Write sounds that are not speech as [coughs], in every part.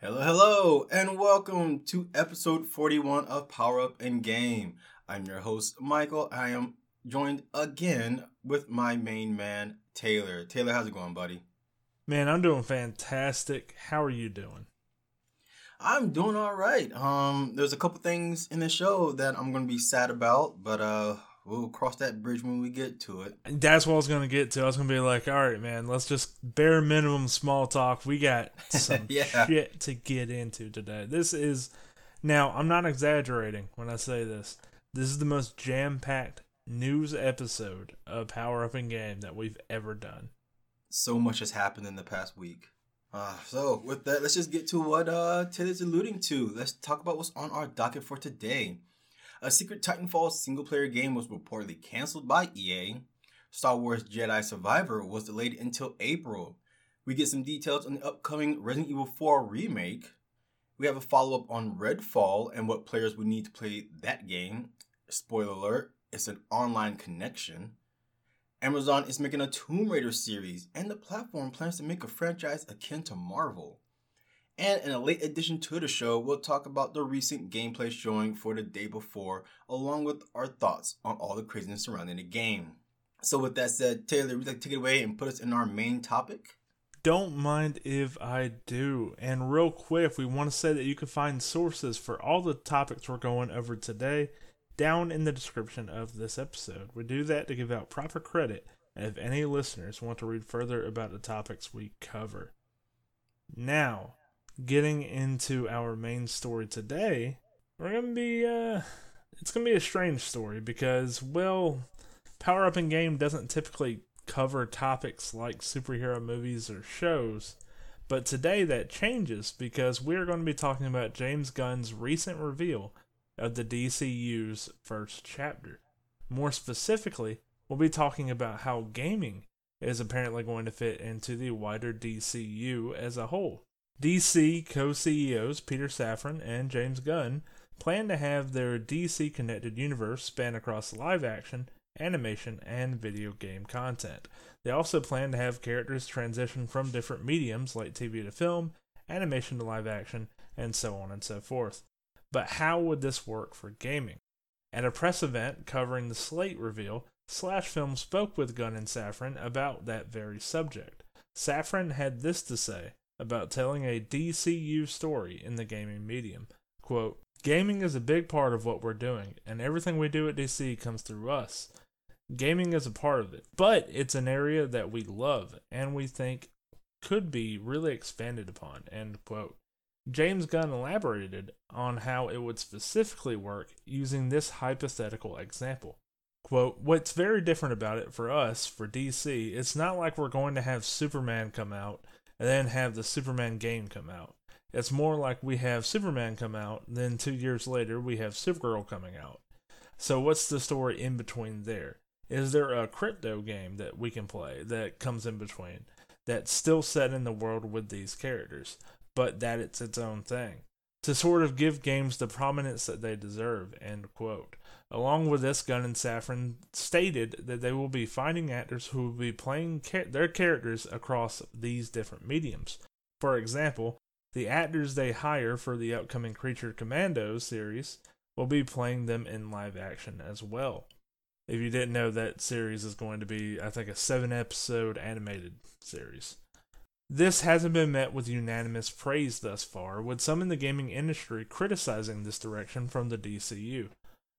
Hello, hello, and welcome to episode 41 of Power Up and Game. I'm your host, Michael. I am joined again with my main man, Taylor. Taylor, how's it going, buddy? Man, I'm doing fantastic. How are you doing? I'm doing all right. Um, there's a couple things in the show that I'm gonna be sad about, but uh, we'll cross that bridge when we get to it. That's what I was gonna get to. I was gonna be like, all right, man, let's just bare minimum small talk. We got [laughs] some Yeah. shit to get into today. This is now I'm not exaggerating when I say this. This is the most jam packed news episode of Power Up and Game that we've ever done. So much has happened in the past week. Uh, so with that, let's just get to what uh Taylor's alluding to. Let's talk about what's on our docket for today. A Secret Titanfall single player game was reportedly canceled by EA. Star Wars Jedi Survivor was delayed until April. We get some details on the upcoming Resident Evil 4 remake. We have a follow up on Redfall and what players would need to play that game. Spoiler alert, it's an online connection. Amazon is making a Tomb Raider series, and the platform plans to make a franchise akin to Marvel. And in a late addition to the show, we'll talk about the recent gameplay showing for the day before, along with our thoughts on all the craziness surrounding the game. So, with that said, Taylor, would you like to take it away and put us in our main topic? Don't mind if I do. And real quick, we want to say that you can find sources for all the topics we're going over today down in the description of this episode. We do that to give out proper credit and if any listeners want to read further about the topics we cover. Now, getting into our main story today, we're to be uh it's to be a strange story because well, Power Up and Game doesn't typically cover topics like superhero movies or shows. But today that changes because we're going to be talking about James Gunn's recent reveal of the DCU's first chapter. More specifically, we'll be talking about how gaming is apparently going to fit into the wider DCU as a whole. DC co CEOs Peter Safran and James Gunn plan to have their DC connected universe span across live action, animation, and video game content. They also plan to have characters transition from different mediums like TV to film, animation to live action, and so on and so forth. But how would this work for gaming? At a press event covering the Slate reveal, Slash Film spoke with Gunn and Safran about that very subject. Safran had this to say about telling a DCU story in the gaming medium. Quote, Gaming is a big part of what we're doing, and everything we do at DC comes through us. Gaming is a part of it, but it's an area that we love and we think could be really expanded upon. End quote. James Gunn elaborated on how it would specifically work using this hypothetical example. Quote, What's very different about it for us, for DC, it's not like we're going to have Superman come out and then have the Superman game come out. It's more like we have Superman come out, then two years later we have Supergirl coming out. So what's the story in between there? Is there a Krypto game that we can play that comes in between that's still set in the world with these characters, but that it's its own thing? To sort of give games the prominence that they deserve, end quote. Along with this, Gunn and Safran stated that they will be finding actors who will be playing cha- their characters across these different mediums. For example, the actors they hire for the upcoming Creature Commandos series will be playing them in live action as well. If you didn't know, that series is going to be, I think, a seven episode animated series. This hasn't been met with unanimous praise thus far, with some in the gaming industry criticizing this direction from the DCU.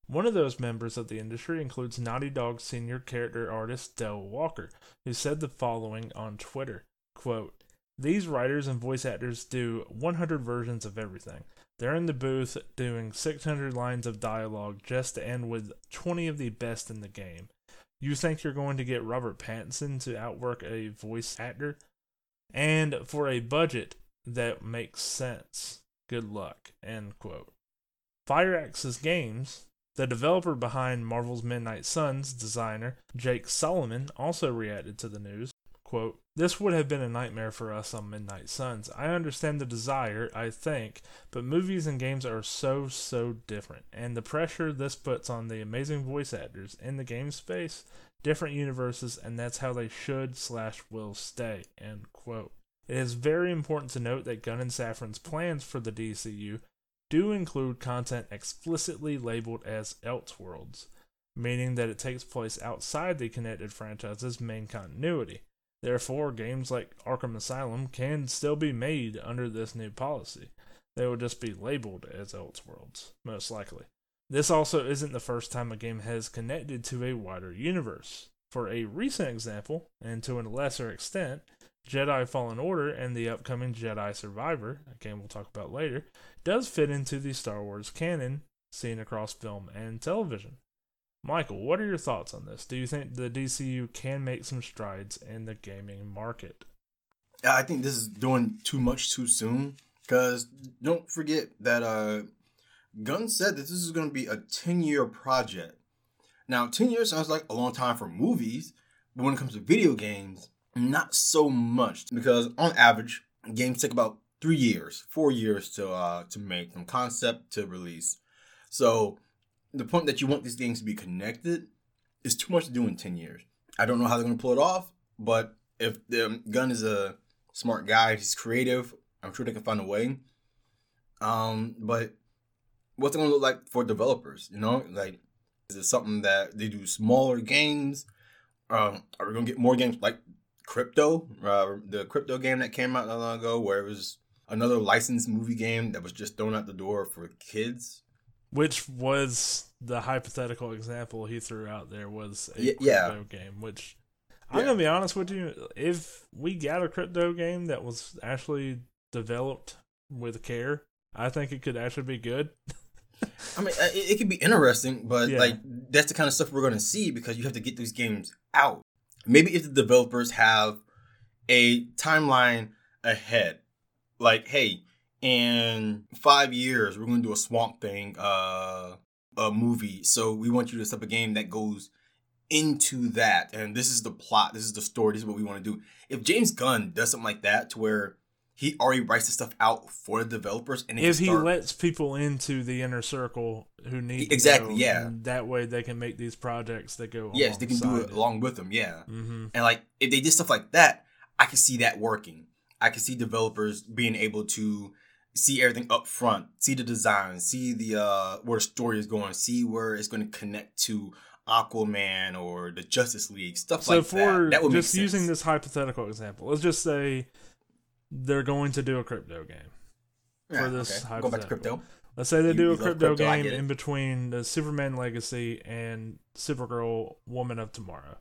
One of those members of the industry includes Naughty Dog senior character artist Dell Walker, who said the following on Twitter quote, These writers and voice actors do 100 versions of everything. They're in the booth doing 600 lines of dialogue just to end with 20 of the best in the game. You think you're going to get Robert Pattinson to outwork a voice actor? And for a budget that makes sense. Good luck. End quote. Firaxis Games, the developer behind Marvel's Midnight Suns designer Jake Solomon, also reacted to the news. Quote, This would have been a nightmare for us on Midnight Suns. I understand the desire, I think, but movies and games are so, so different. And the pressure this puts on the amazing voice actors in the game space, different universes, and that's how they should slash will stay. End quote. It is very important to note that Gunn and Safran's plans for the DCU do include content explicitly labeled as Elseworlds, meaning that it takes place outside the connected franchise's main continuity. Therefore, games like Arkham Asylum can still be made under this new policy. They will just be labeled as Elseworlds, most likely. This also isn't the first time a game has connected to a wider universe. For a recent example, and to a lesser extent, Jedi Fallen Order and the upcoming Jedi Survivor, a game we'll talk about later, does fit into the Star Wars canon seen across film and television. Michael, what are your thoughts on this? Do you think the DCU can make some strides in the gaming market? I think this is doing too much too soon because don't forget that uh, Gunn said that this is going to be a 10 year project. Now, 10 years sounds like a long time for movies, but when it comes to video games, not so much because on average, games take about three years, four years to uh, to make from concept to release. So the point that you want these games to be connected is too much to do in 10 years. I don't know how they're going to pull it off, but if the Gunn is a smart guy, he's creative, I'm sure they can find a way. Um, but what's it to look like for developers? You know, like, is it something that they do smaller games? Um, are we going to get more games like Krypto, uh, the Krypto game that came out not long ago, where it was another licensed movie game that was just thrown out the door for kids? which was the hypothetical example he threw out there was a Y- Krypto yeah. game which i'm Yeah. gonna be honest with you if we got a Krypto game that was actually developed with care i think it could actually be good [laughs] I mean, it, it could be interesting, but Yeah. like that's the kind of stuff we're going to see because you have to get these games out. Maybe if the developers have a timeline ahead, like, hey, in five years we're going to do a Swamp Thing, uh, a movie. So we want you to set up a game that goes into that, and this is the plot, this is the story, this is what we want to do. If James Gunn does something like that, to where he already writes the stuff out for the developers, and if he lets people into the inner circle who need to Exactly, go, yeah. that way they can make these projects that go Yes, they can do it along with them. Yeah, mm-hmm. and like if they did stuff like that, I can see that working. I can see developers being able to see everything up front, see the design, see the uh where the story is going, see where it's going to connect to Aquaman or the Justice League, stuff so like for that. That would just using this hypothetical example let's just say they're going to do a Krypto game Yeah, for this okay. Go back to Krypto. Let's say they You- do a Krypto, Krypto, game in between the Superman Legacy and Supergirl Woman of Tomorrow.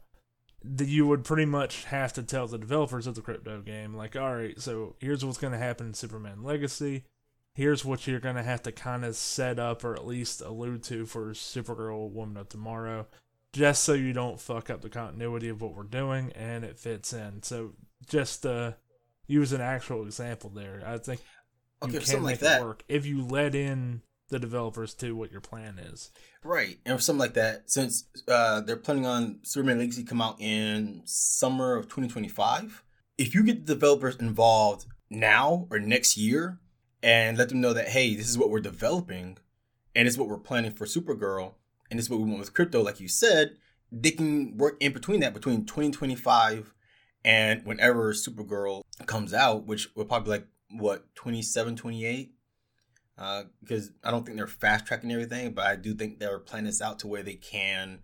That you would pretty much have to tell the developers of the Krypto game, like, all right, so here's what's going to happen in Superman Legacy. Here's what you're going to have to kind of set up or at least allude to for Supergirl Woman of Tomorrow, just so you don't fuck up the continuity of what we're doing and it fits in. So just uh, use an actual example there. I think you can something make like that. it work if you let in the developers to what your plan is. Right, and something like that, since uh, they're planning on Superman Legacy come out in summer of 2025, if you get the developers involved now or next year and let them know that hey, this is what we're developing, and it's what we're planning for Supergirl, and it's what we want with Krypto, like you said, they can work in between that between 2025 and whenever Supergirl comes out, which will probably be like what 27, 28 uh, because I don't think they're fast tracking everything, but I do think they're planning this out to where they can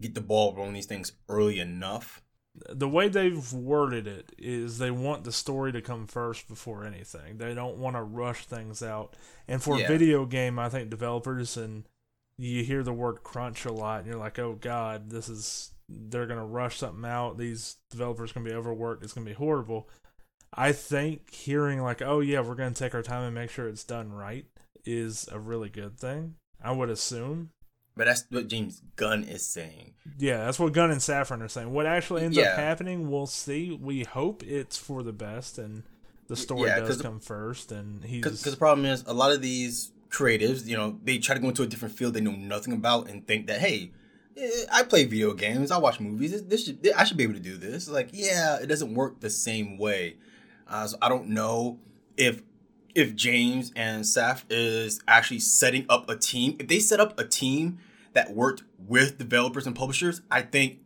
get the ball rolling these things early enough. The way they've worded it is they want the story to come first before anything. They don't want to rush things out. And for Yeah. a video game, I think developers and you hear the word crunch a lot and you're like, "Oh god, this is they're going to rush something out. These developers going to be overworked. It's going to be horrible." I think hearing like, "Oh yeah, we're going to take our time and make sure it's done right." is a really good thing. I would assume. But that's what James Gunn is saying. Yeah, that's what Gunn and Safran are saying. What actually ends Yeah. up happening, we'll see. We hope it's for the best and the story Yeah, does come first. And he's Because the problem is, a lot of these creatives, you know, they try to go into a different field they know nothing about and think that, hey, I play video games, I watch movies. This, this should, I should be able to do this. Like, yeah, it doesn't work the same way. Uh, so I don't know if if James and Saf is actually setting up a team. If they set up a team that worked with developers and publishers, I think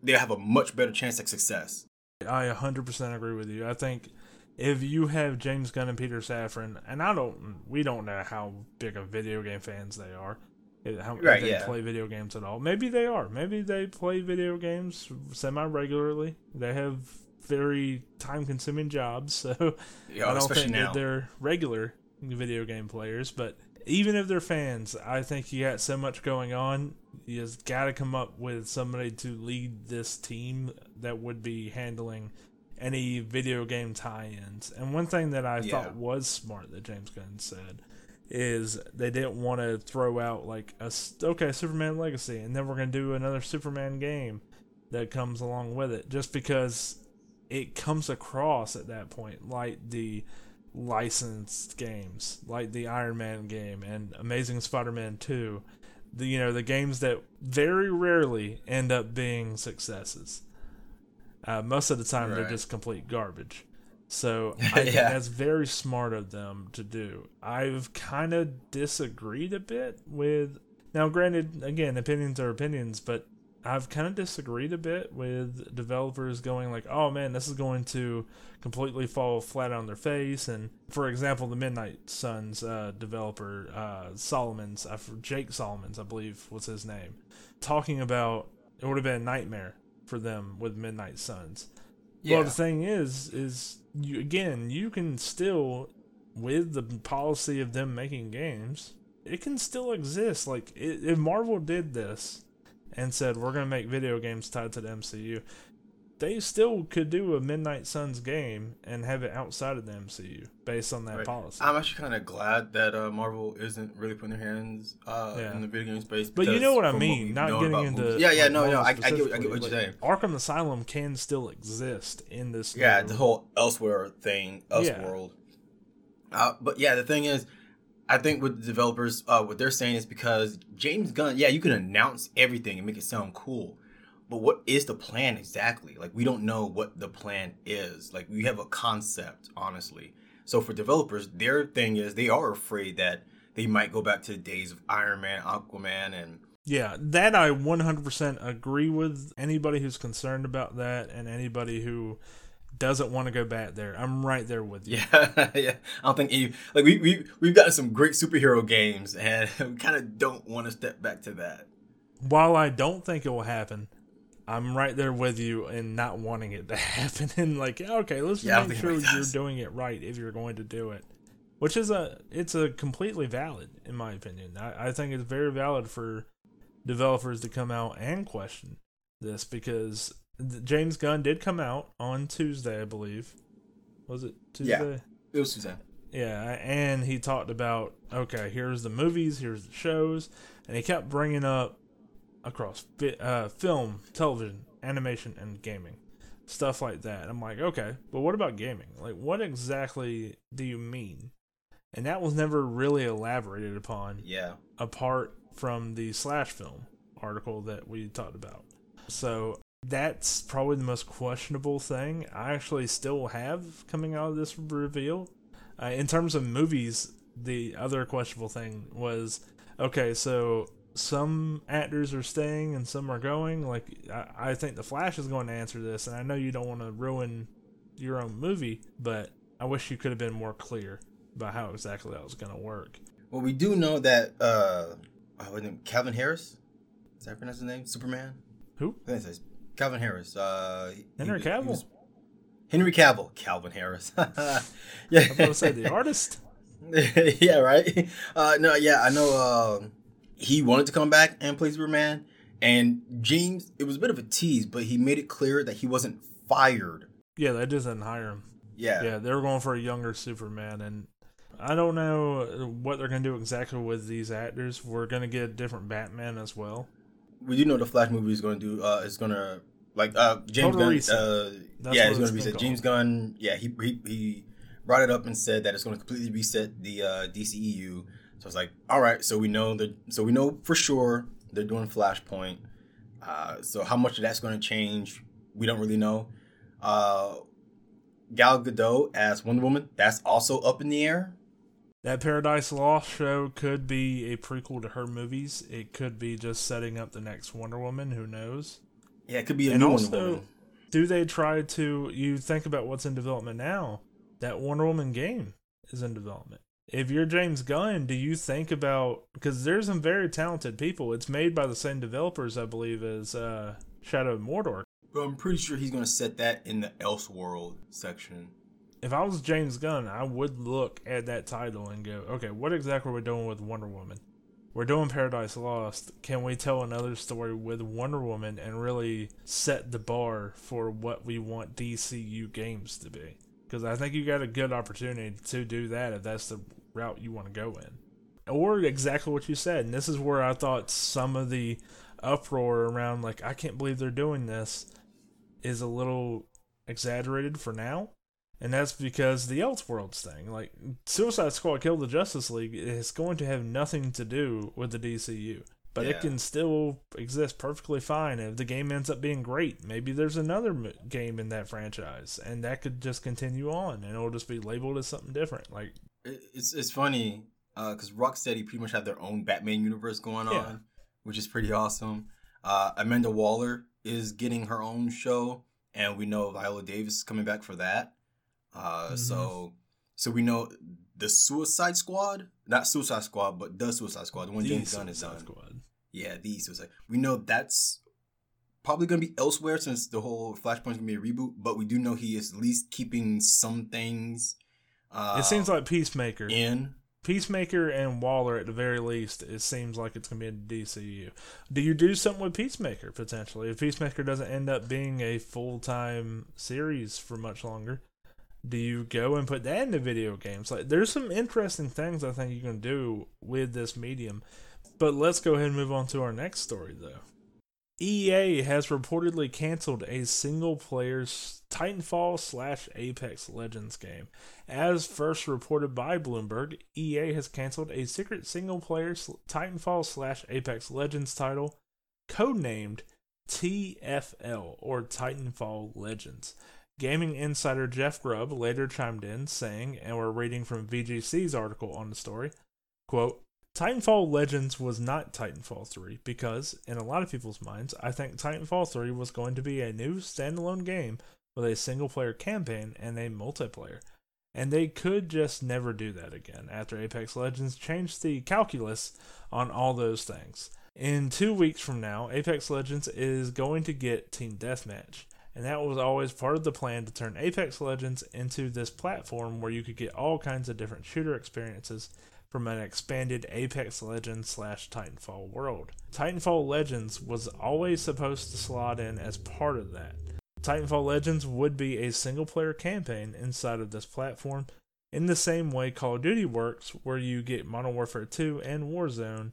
they'll have a much better chance at success. I 100% agree with you. I think if you have James Gunn and Peter Safran, and I don't, we don't know how big of video game fans they are. How Right, they yeah. play video games at all? Maybe they are. Maybe they play video games semi regularly. They have very time consuming jobs, [laughs] so Yeah, I don't think now. they're regular video game players, but even if they're fans, I think you got so much going on. You just got to come up with somebody to lead this team that would be handling any video game tie-ins. And one thing that I Yeah. thought was smart that James Gunn said is they didn't want to throw out like a okay Superman Legacy, and then we're gonna do another Superman game that comes along with it, just because it comes across at that point like the licensed games, like the Iron Man game and Amazing Spider-Man 2. The you know, the games that very rarely end up being successes. Uh, most of the time they're just complete garbage. So [laughs] I think Yeah. that's very smart of them to do. I've kind of disagreed a bit with now granted again opinions are opinions, but I've kind of disagreed a bit with developers going like, "Oh man, this is going to completely fall flat on their face." And for example, the Midnight Suns uh, developer uh, Solomon's, uh, Jake Solomon's, I believe was his name, talking about it would have been a nightmare for them with Midnight Suns. yeah. Well, the thing is, is you again, you can still, with the policy of them making games, it can still exist. Like if Marvel did this and said we're going to make video games tied to the MCU, they still could do a Midnight Suns game and have it outside of the MCU based on that Right. policy. I'm actually kind of glad that uh, Marvel isn't really putting their hands uh, Yeah. in the video game space. But you know what I mean. Not getting into movies- yeah, yeah, no, no, I, I get, I get what you're saying. Arkham Asylum can still exist in this. Yeah, the whole elsewhere thing, Elseworld. Uh, but yeah, the thing is, I think with the developers, uh, what they're saying is because James Gunn, yeah, you can announce everything and make it sound cool, but what is the plan exactly? Like, we don't know what the plan is. Like, we have a concept, honestly. So for developers, their thing is they are afraid that they might go back to the days of Iron Man, Aquaman, and Yeah, that I 100% agree with anybody who's concerned about that and anybody who doesn't want to go back there. I'm right there with you. [laughs] Yeah, yeah. I don't think any like we we we've gotten some great superhero games, and [laughs] we kind of don't want to step back to that. While I don't think it will happen, I'm right there with you in not wanting it to [laughs] happen. And like, okay, let's Yeah, make sure you're doing it right if you're going to do it. Which is a it's a completely valid in my opinion. I, I think it's very valid for developers to come out and question this because James Gunn did come out on Tuesday, I believe. Was it Tuesday? Yeah. Tuesday? It was Suzanne. Yeah, and he talked about okay, here's the movies, here's the shows, and he kept bringing up across fi- uh, film, television, animation, and gaming, stuff like that. I'm like, okay, but what about gaming? Like, what exactly do you mean? And that was never really elaborated upon Yeah, apart from the slash film article that we talked about. So that's probably the most questionable thing I actually still have coming out of this reveal. Uh, in terms of movies, the other questionable thing was okay, so some actors are staying and some are going. Like, I, I think The Flash is going to answer this, and I know you don't want to ruin your own movie, but I wish you could have been more clear about how exactly that was going to work. well, we do know that uh, name? Calvin Harris. Is that pronounce his name? Superman. Who? I think it Calvin Harris. Uh, Henry he- he Cavill. was- Henry Cavill. Calvin Harris. yeah. [laughs] I was going to say the artist. [laughs] yeah, right. Uh, no, yeah, I know. Uh, he wanted to come back and play Superman, and James. It was a bit of a tease, but he made it clear that he wasn't fired. Yeah, they just didn't hire him. Yeah, Yeah, they were going for a younger Superman, and I don't know what they're going to do exactly with these actors. We're going to get a different Batman as well. we do know the Flash movie is going to do. Uh, is going to like uh James Gunn. Uh, yeah, it's gonna be said. James. Gunn. Yeah, he he he brought it up and said that it's going to completely reset the uh, DCEU. So it's like, all right, so we know that. So we know for sure they're doing Flashpoint. Uh, so how much of that's going to change, we don't really know. Uh, Gal Gadot as Wonder Woman, that's also up in the air. That Paradise Lost show could be a prequel to her movies. It could be just setting up the next Wonder Woman. Who knows? Yeah, it could be a And new also- Wonder Woman. Do they try to? You think about what's in development now. that Wonder Woman game is in development. If you're James Gunn, do you think about because there's some very talented people. It's made by the same developers, I believe, as uh, Shadow of Mordor. But I'm pretty sure he's gonna set that in the Elseworld section. If I was James Gunn, I would look at that title and go, okay, what exactly are we doing with Wonder Woman? We're doing Paradise Lost. Can we tell another story with Wonder Woman and really set the bar for what we want DCU games to be? Because I think you got a good opportunity to do that if that's the route you want to go in. Or exactly what you said. And this is where I thought some of the uproar around, like, I can't believe they're doing this, is a little exaggerated for now. And that's because the Elseworlds thing. Like, Suicide Squad Kill the Justice League is going to have nothing to do with the DCU. But yeah. it can still exist perfectly fine if the game ends up being great. Maybe there's another game in that franchise, and that could just continue on, and it'll just be labeled as something different. Like it's it's funny because uh, Rocksteady pretty much have their own Batman universe going on, yeah. which is pretty awesome. Uh, Amanda Waller is getting her own show, and we know Viola Davis is coming back for that. Uh, mm-hmm. So, so we know the Suicide Squad, not Suicide Squad, but the Suicide Squad, the one the James Gunn is done. Squad. Yeah, the Suicide. We know that's probably going to be elsewhere since the whole Flashpoint's going to be a reboot. But we do know he is at least keeping some things. Uh, it seems like Peacemaker in Peacemaker and Waller at the very least. It seems like it's going to be in DCU. Do you do something with Peacemaker potentially if Peacemaker doesn't end up being a full time series for much longer? do you go and put that into video games? Like, there's some interesting things I think you can do with this medium. But let's go ahead and move on to our next story, though. EA has reportedly canceled a single player Titanfall slash Apex Legends game. As first reported by Bloomberg, EA has canceled a secret single player Titanfall slash Apex Legends title codenamed TFL or Titanfall Legends. Gaming insider Jeff Grubb later chimed in, saying, and we're reading from VGC's article on the story, quote, Titanfall Legends was not Titanfall 3 because, in a lot of people's minds, I think Titanfall 3 was going to be a new standalone game with a single player campaign and a multiplayer. And they could just never do that again after Apex Legends changed the calculus on all those things. In two weeks from now, Apex Legends is going to get Team Deathmatch and that was always part of the plan to turn Apex Legends into this platform where you could get all kinds of different shooter experiences from an expanded Apex Legends slash Titanfall world. Titanfall Legends was always supposed to slot in as part of that. Titanfall Legends would be a single player campaign inside of this platform, in the same way Call of Duty works, where you get Modern Warfare 2 and Warzone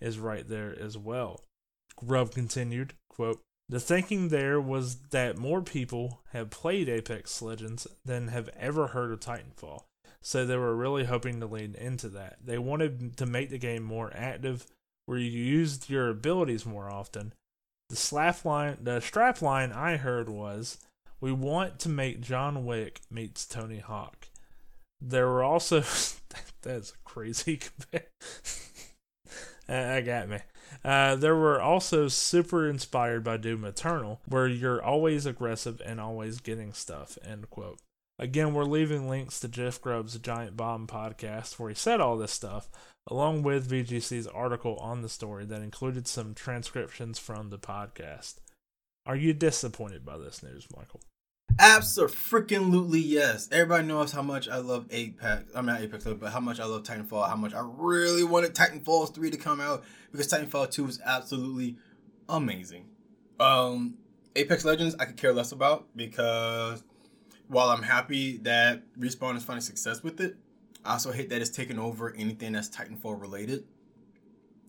is right there as well. Grubb continued, quote, the thinking there was that more people have played Apex Legends than have ever heard of Titanfall, so they were really hoping to lean into that. They wanted to make the game more active, where you used your abilities more often. The slap line, the strap line I heard was, "We want to make John Wick meets Tony Hawk." There were also [laughs] that's crazy. [laughs] I got me. Uh, there were also super inspired by Doom Eternal, where you're always aggressive and always getting stuff. End quote. Again, we're leaving links to Jeff Grubb's Giant Bomb podcast where he said all this stuff, along with VGC's article on the story that included some transcriptions from the podcast. Are you disappointed by this news, Michael? Absolutely yes. Everybody knows how much I love Apex. I'm not Apex, but how much I love Titanfall. How much I really wanted Titanfall 3 to come out because Titanfall 2 is absolutely amazing. Um, Apex Legends, I could care less about because while I'm happy that Respawn is finding success with it, I also hate that it's taken over anything that's Titanfall related.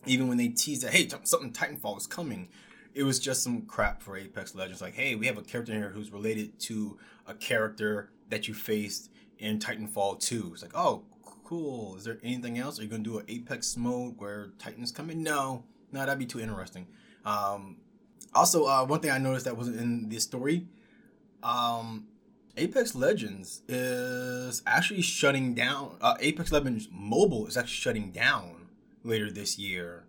Even when they tease that, hey, something Titanfall is coming, it was just some crap for Apex Legends. Like, hey, we have a character here who's related to a character that you faced in Titanfall 2. It's like, oh, cool. Is there anything else? Are you gonna do an Apex mode where Titans come in? No, no, that'd be too interesting. Um, also, uh, one thing I noticed that wasn't in the story, um, Apex Legends is actually shutting down. Uh, Apex Legends Mobile is actually shutting down later this year.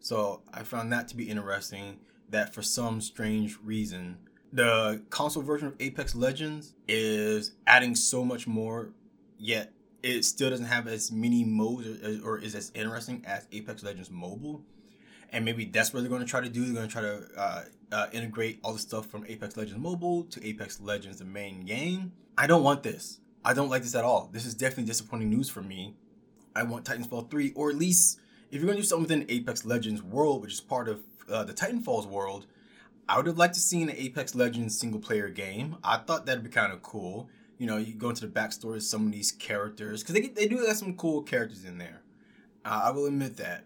So I found that to be interesting. That for some strange reason, The console version of Apex Legends is adding so much more, yet it still doesn't have as many modes or, or is as interesting as Apex Legends Mobile. And maybe that's what they're going to try to do. They're going to try to uh, uh, integrate all the stuff from Apex Legends Mobile to Apex Legends, the main game. I don't want this. I don't like this at all. This is definitely disappointing news for me. I want Titanfall 3, or at least if you're going to do something within Apex Legends world, which is part of uh, the Titanfall's world, I would have liked to see an Apex Legends single player game. I thought that'd be kind of cool. You know, you go into the backstory of some of these characters because they they do have some cool characters in there. Uh, I will admit that,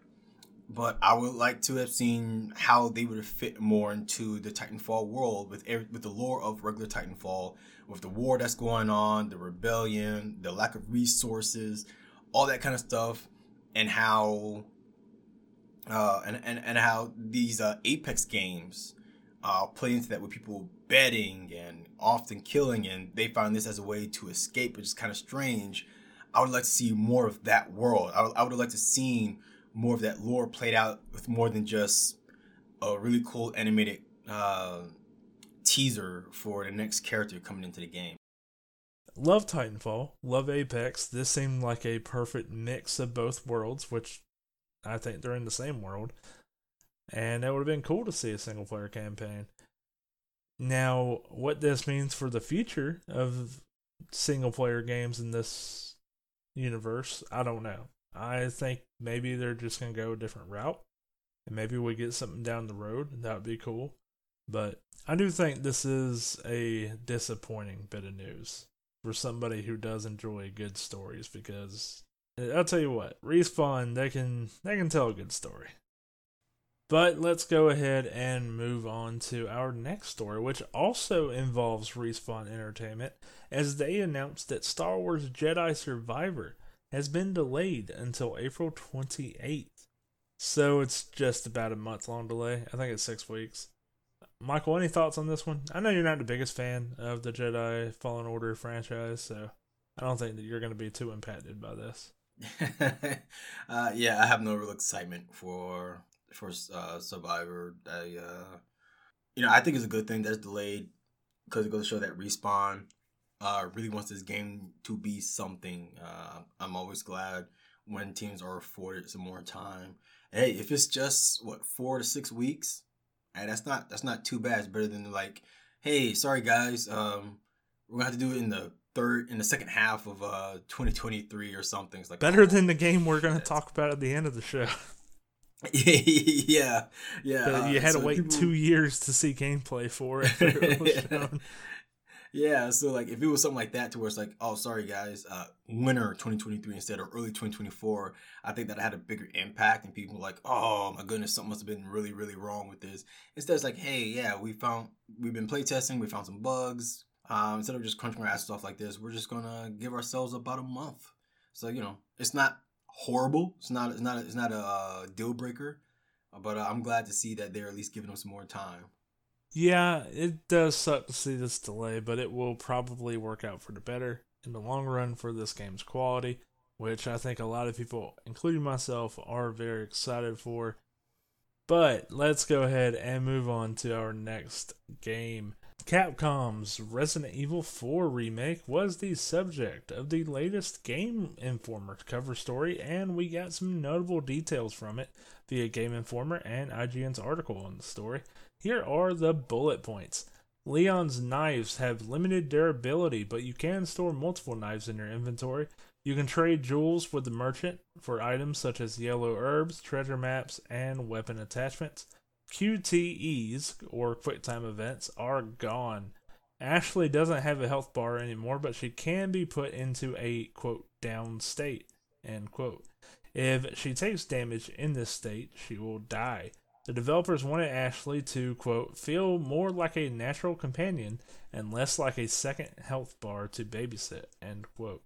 but I would like to have seen how they would have fit more into the Titanfall world with with the lore of regular Titanfall, with the war that's going on, the rebellion, the lack of resources, all that kind of stuff, and how uh, and, and and how these uh, Apex games uh, play into that with people betting and often killing, and they find this as a way to escape, which is kind of strange. I would like to see more of that world. I would, I would like to see more of that lore played out with more than just a really cool animated uh, teaser for the next character coming into the game. Love Titanfall, love Apex. This seemed like a perfect mix of both worlds, which I think they're in the same world. And it would have been cool to see a single player campaign. Now, what this means for the future of single player games in this universe, I don't know. I think maybe they're just to go a different route. And maybe we get something down the road. That would be cool. But I do think this is a disappointing bit of news for somebody who does enjoy good stories because eh, I'll tell you what, Respawn they can they can tell a good story. But let's go ahead and move on to our next story, which also involves Respawn Entertainment, as they announced that Star Wars Jedi Survivor has been delayed until April 28th. So it's just about a month long delay. I think it's six weeks. Michael, any thoughts on this one? I know you're not the biggest fan of the Jedi Fallen Order franchise, so I don't think that you're going to be too impacted by this. [laughs] uh, yeah, I have no real excitement for for uh, Survivor. I, uh, you know, I think it's a good thing that's delayed because it goes to show that Respawn uh, really wants this game to be something. Uh, I'm always glad when teams are afforded some more time. Hey, if it's just what four to six weeks, and that's not that's not too bad. It's better than like, hey, sorry guys, um, we're gonna have to do it in the third in the second half of uh 2023 or something. It's like better oh, than the game we're gonna [laughs] talk about at the end of the show. [laughs] yeah, yeah. But you had so to wait people... two years to see gameplay for it. [laughs] Yeah, so like if it was something like that to where it's like, oh, sorry guys, uh, winter 2023 instead of early 2024, I think that had a bigger impact and people like, oh my goodness, something must have been really, really wrong with this. Instead, it's like, hey, yeah, we found we've been playtesting, we found some bugs. Um, instead of just crunching our ass off like this, we're just gonna give ourselves about a month. So you know, it's not horrible. It's not. It's not. It's not a uh, deal breaker. But uh, I'm glad to see that they're at least giving us more time. Yeah, it does suck to see this delay, but it will probably work out for the better in the long run for this game's quality, which I think a lot of people, including myself, are very excited for. But let's go ahead and move on to our next game. Capcom's Resident Evil 4 remake was the subject of the latest Game Informer cover story, and we got some notable details from it via Game Informer and IGN's article on the story. Here are the bullet points. Leon's knives have limited durability, but you can store multiple knives in your inventory. You can trade jewels with the merchant for items such as yellow herbs, treasure maps, and weapon attachments. QTEs, or quick time events, are gone. Ashley doesn't have a health bar anymore, but she can be put into a quote down state. End quote. If she takes damage in this state, she will die. The developers wanted Ashley to, quote, feel more like a natural companion and less like a second health bar to babysit, end quote.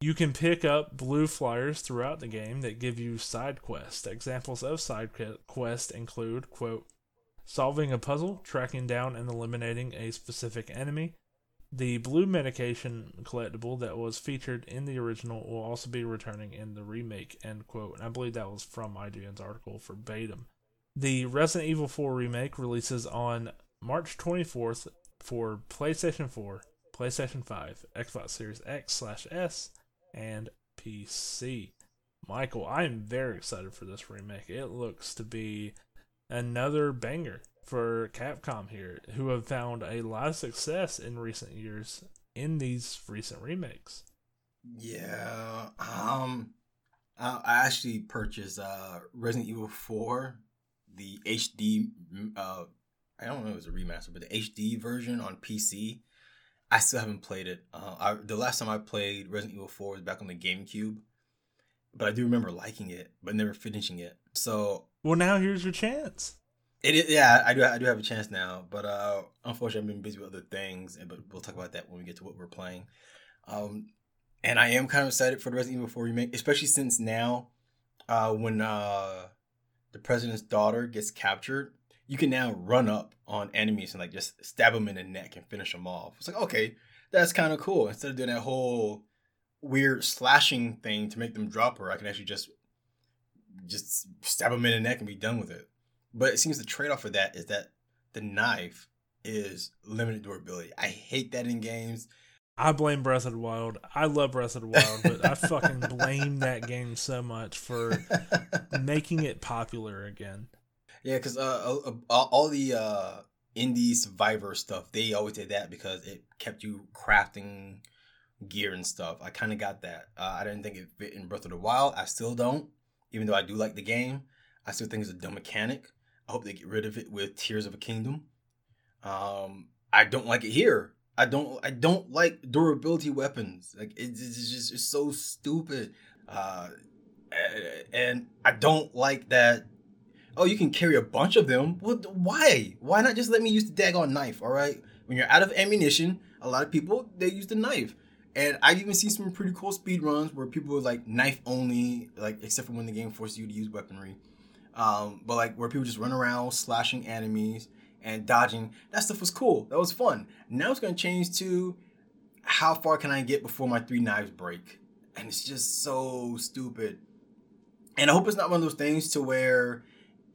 You can pick up blue flyers throughout the game that give you side quests. Examples of side quests include, quote, solving a puzzle, tracking down and eliminating a specific enemy. The blue medication collectible that was featured in the original will also be returning in the remake, end quote. And I believe that was from IGN's article verbatim. The Resident Evil 4 remake releases on March 24th for PlayStation 4, PlayStation 5, Xbox Series X slash S, and PC. Michael, I am very excited for this remake. It looks to be another banger for Capcom here, who have found a lot of success in recent years in these recent remakes. Yeah, um, I, I actually purchased uh Resident Evil Four, the HD. Uh, I don't know if it was a remaster, but the HD version on PC. I still haven't played it. Uh, I, the last time I played Resident Evil Four was back on the GameCube, but I do remember liking it, but never finishing it. So, well, now here's your chance. It is, yeah, I do. I do have a chance now, but uh, unfortunately, I've been busy with other things. But we'll talk about that when we get to what we're playing. Um, and I am kind of excited for the Resident Evil 4 remake, especially since now, uh, when uh, the president's daughter gets captured, you can now run up on enemies and like just stab them in the neck and finish them off. It's like okay, that's kind of cool. Instead of doing that whole weird slashing thing to make them drop her, I can actually just just stab them in the neck and be done with it. But it seems the trade off for that is that the knife is limited durability. I hate that in games. I blame Breath of the Wild. I love Breath of the Wild, but I fucking [laughs] blame that game so much for making it popular again. Yeah, because uh, uh, all the uh, indie survivor stuff, they always did that because it kept you crafting gear and stuff. I kind of got that. Uh, I didn't think it fit in Breath of the Wild. I still don't, even though I do like the game. I still think it's a dumb mechanic. I hope they get rid of it with Tears of a Kingdom. Um, I don't like it here. I don't. I don't like durability weapons. Like it's, it's just it's so stupid. Uh, and I don't like that. Oh, you can carry a bunch of them. Well, why? Why not just let me use the daggone knife? All right. When you're out of ammunition, a lot of people they use the knife. And I've even seen some pretty cool speed runs where people are like knife only, like except for when the game forces you to use weaponry. Um, but like where people just run around slashing enemies and dodging, that stuff was cool. That was fun. Now it's gonna change to how far can I get before my three knives break? And it's just so stupid. And I hope it's not one of those things to where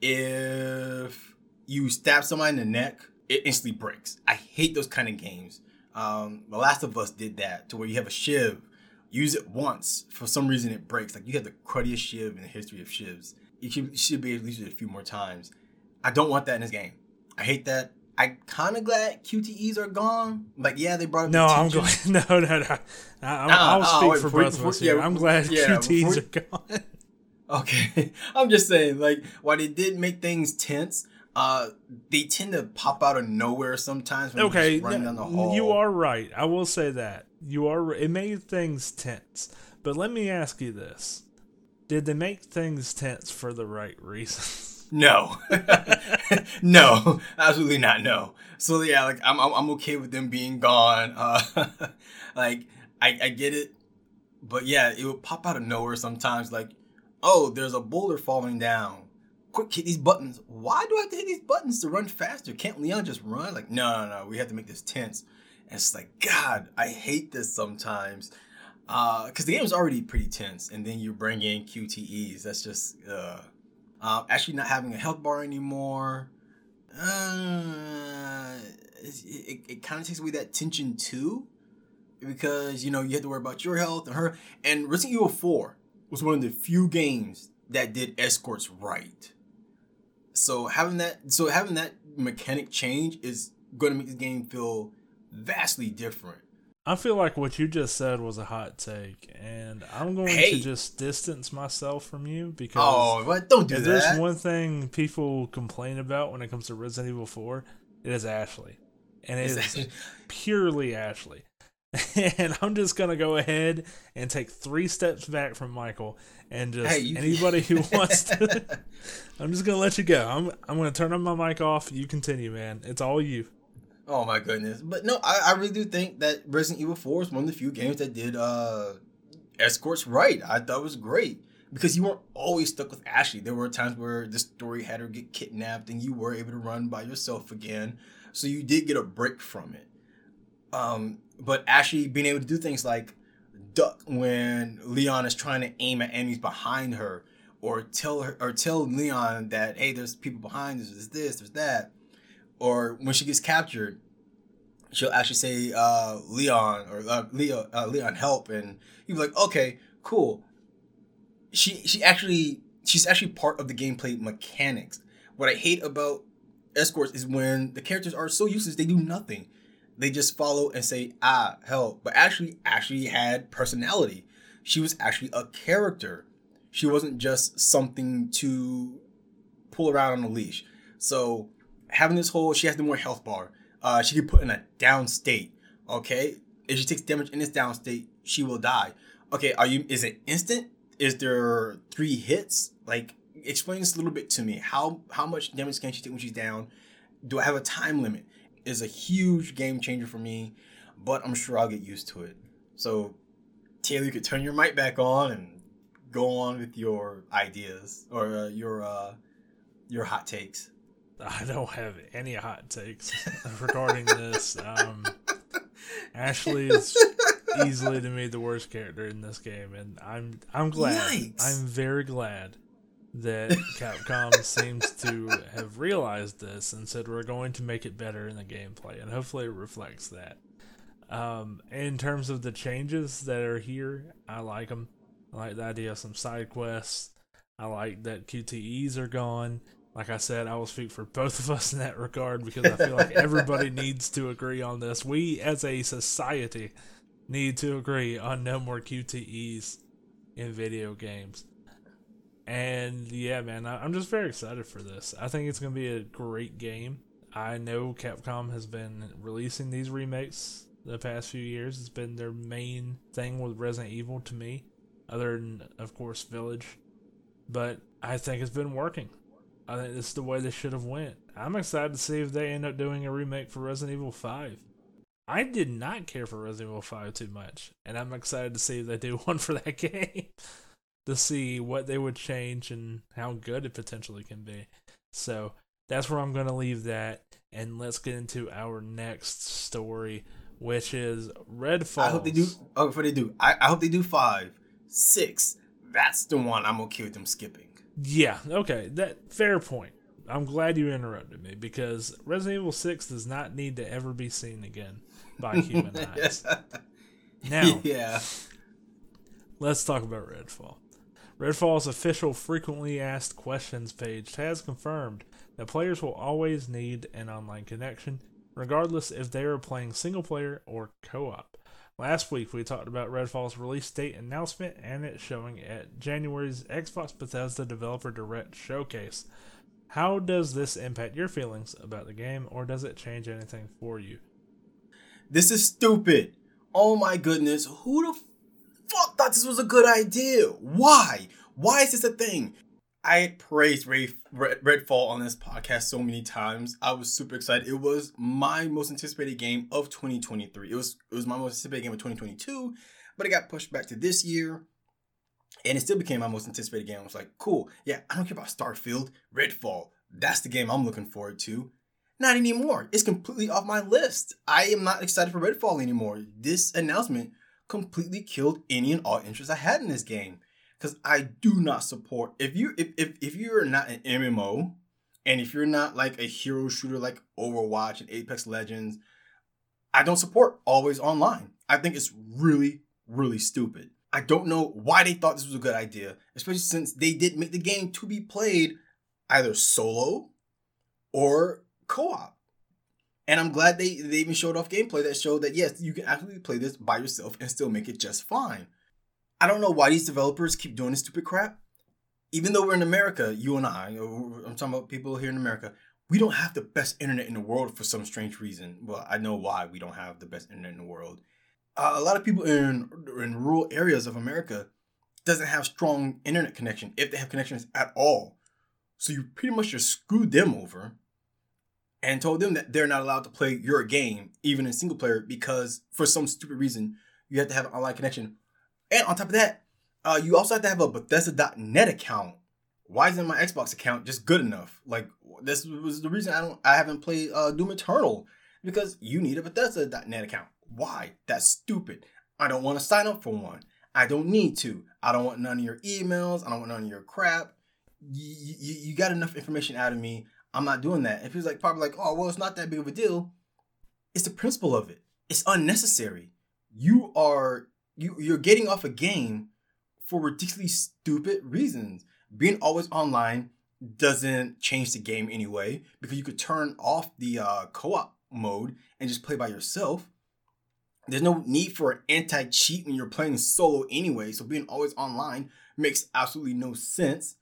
if you stab somebody in the neck, it instantly breaks. I hate those kind of games. Um, the Last of Us did that to where you have a shiv, use it once, for some reason it breaks. Like you have the cruddiest shiv in the history of shivs you should, should be able to use it a few more times. I don't want that in this game. I hate that. I kind of glad QTEs are gone. Like, yeah, they brought. No, I'm glad. [laughs] No, no, no. I, will speak for both of us here. Yeah, I'm glad yeah, QTEs before, are gone. [laughs] [laughs] Okay, I'm just saying, like, while they did make things tense, uh, they tend to pop out of nowhere sometimes. okay, you are right. I will say that you are. It made things tense, but let me ask you this: did they make things tense for the right reasons? No, [laughs] no, absolutely not. No. So yeah, like I'm, I'm, okay with them being gone. Uh, [laughs] like I, I get it, but yeah, it would pop out of nowhere sometimes. Like, oh, there's a boulder falling down. Quick, hit these buttons. Why do I have to hit these buttons to run faster? Can't Leon just run? Like, no, no, no. We have to make this tense. And it's like, God, I hate this sometimes Uh, because the game is already pretty tense, and then you bring in QTEs. That's just uh, uh, actually not having a health bar anymore. Uh, it, it, it kind of takes away that tension too, because you know you have to worry about your health and her. And Resident Evil Four was one of the few games that did escorts right. So having that, so having that mechanic change is going to make the game feel vastly different I feel like what you just said was a hot take, and I'm going hey. to just distance myself from you because oh, but don't do if that. There's one thing people complain about when it comes to Resident Evil 4. It is Ashley, and it is, is purely Ashley. [laughs] and I'm just gonna go ahead and take three steps back from Michael, and just hey, you... anybody who [laughs] wants to, [laughs] I'm just gonna let you go. I'm I'm gonna turn on my mic off. You continue, man. It's all you. Oh my goodness. But no, I, I really do think that Resident Evil 4 is one of the few games that did uh escorts right. I thought it was great. Because you weren't always stuck with Ashley. There were times where the story had her get kidnapped and you were able to run by yourself again. So you did get a break from it. Um, but Ashley being able to do things like duck when Leon is trying to aim at enemies behind her, or tell her or tell Leon that hey, there's people behind us, there's this, there's that or when she gets captured, she'll actually say uh, Leon or uh, Leo uh, Leon help, and you're like, okay, cool. She she actually she's actually part of the gameplay mechanics. What I hate about escorts is when the characters are so useless they do nothing. They just follow and say ah help, but actually actually had personality. She was actually a character. She wasn't just something to pull around on a leash. So having this whole she has the more health bar uh, she can put in a down state. Okay, if she takes damage in this down state, she will die. Okay, are you? Is it instant? Is there three hits? Like, explain this a little bit to me. How how much damage can she take when she's down? Do I have a time limit? Is a huge game changer for me, but I'm sure I'll get used to it. So, Taylor, you could turn your mic back on and go on with your ideas or uh, your uh, your hot takes. I don't have any hot takes regarding this. Um, Ashley is easily to me the worst character in this game, and I'm I'm glad. Yikes. I'm very glad that Capcom [laughs] seems to have realized this and said we're going to make it better in the gameplay, and hopefully it reflects that. Um, in terms of the changes that are here, I like them. I like the idea of some side quests. I like that QTEs are gone like I said, I will speak for both of us in that regard because I feel like [laughs] everybody needs to agree on this. We as a society need to agree on no more QTEs in video games. And yeah, man, I'm just very excited for this. I think it's going to be a great game. I know Capcom has been releasing these remakes the past few years. It's been their main thing with Resident Evil to me, other than, of course, Village. But I think it's been working. I think this is the way they should have went. I'm excited to see if they end up doing a remake for Resident Evil 5. I did not care for Resident Evil 5 too much, and I'm excited to see if they do [laughs] one for that game [laughs] to see what they would change and how good it potentially can be. So that's where I'm going to leave that, and let's get into our next story, which is Redfall. I hope they do. Oh, before they do, I, I hope they do five, six. That's the one I'm okay with them skipping. Yeah, okay, that fair point. I'm glad you interrupted me because Resident Evil 6 does not need to ever be seen again by human [laughs] eyes. [laughs] Now, yeah. Let's talk about Redfall. Redfall's official frequently asked questions page has confirmed that players will always need an online connection, regardless if they are playing single player or co op. Last week we talked about Redfall's release date announcement and it showing at January's Xbox Bethesda Developer Direct Showcase. How does this impact your feelings about the game or does it change anything for you? This is stupid. Oh my goodness. Who the fuck thought this was a good idea? Why? Why is this a thing? I had praised Red, Redfall on this podcast so many times. I was super excited. It was my most anticipated game of 2023. It was it was my most anticipated game of 2022, but it got pushed back to this year. And it still became my most anticipated game. I was like, cool. Yeah, I don't care about Starfield. Redfall. That's the game I'm looking forward to. Not anymore. It's completely off my list. I am not excited for Redfall anymore. This announcement completely killed any and all interest I had in this game because I do not support if you if, if if you're not an MMO and if you're not like a hero shooter like Overwatch and Apex Legends, I don't support always online. I think it's really really stupid. I don't know why they thought this was a good idea, especially since they did make the game to be played either solo or co-op. And I'm glad they, they even showed off gameplay that showed that yes, you can actually play this by yourself and still make it just fine. I don't know why these developers keep doing this stupid crap. Even though we're in America, you and I, I'm talking about people here in America, we don't have the best internet in the world for some strange reason. Well, I know why we don't have the best internet in the world. Uh, a lot of people in in rural areas of America doesn't have strong internet connection if they have connections at all. So you pretty much just screwed them over and told them that they're not allowed to play your game even in single player because for some stupid reason you have to have an online connection and on top of that, uh, you also have to have a Bethesda.net account. Why isn't my Xbox account just good enough? Like this was the reason I don't I haven't played uh, Doom Eternal because you need a Bethesda.net account. Why? That's stupid. I don't want to sign up for one. I don't need to. I don't want none of your emails. I don't want none of your crap. You, you, you got enough information out of me. I'm not doing that. If he's like probably like, oh well, it's not that big of a deal. it's the principle of it. It's unnecessary. You are you you're getting off a game for ridiculously stupid reasons. Being always online doesn't change the game anyway because you could turn off the uh, co-op mode and just play by yourself. There's no need for an anti-cheat when you're playing solo anyway, so being always online makes absolutely no sense.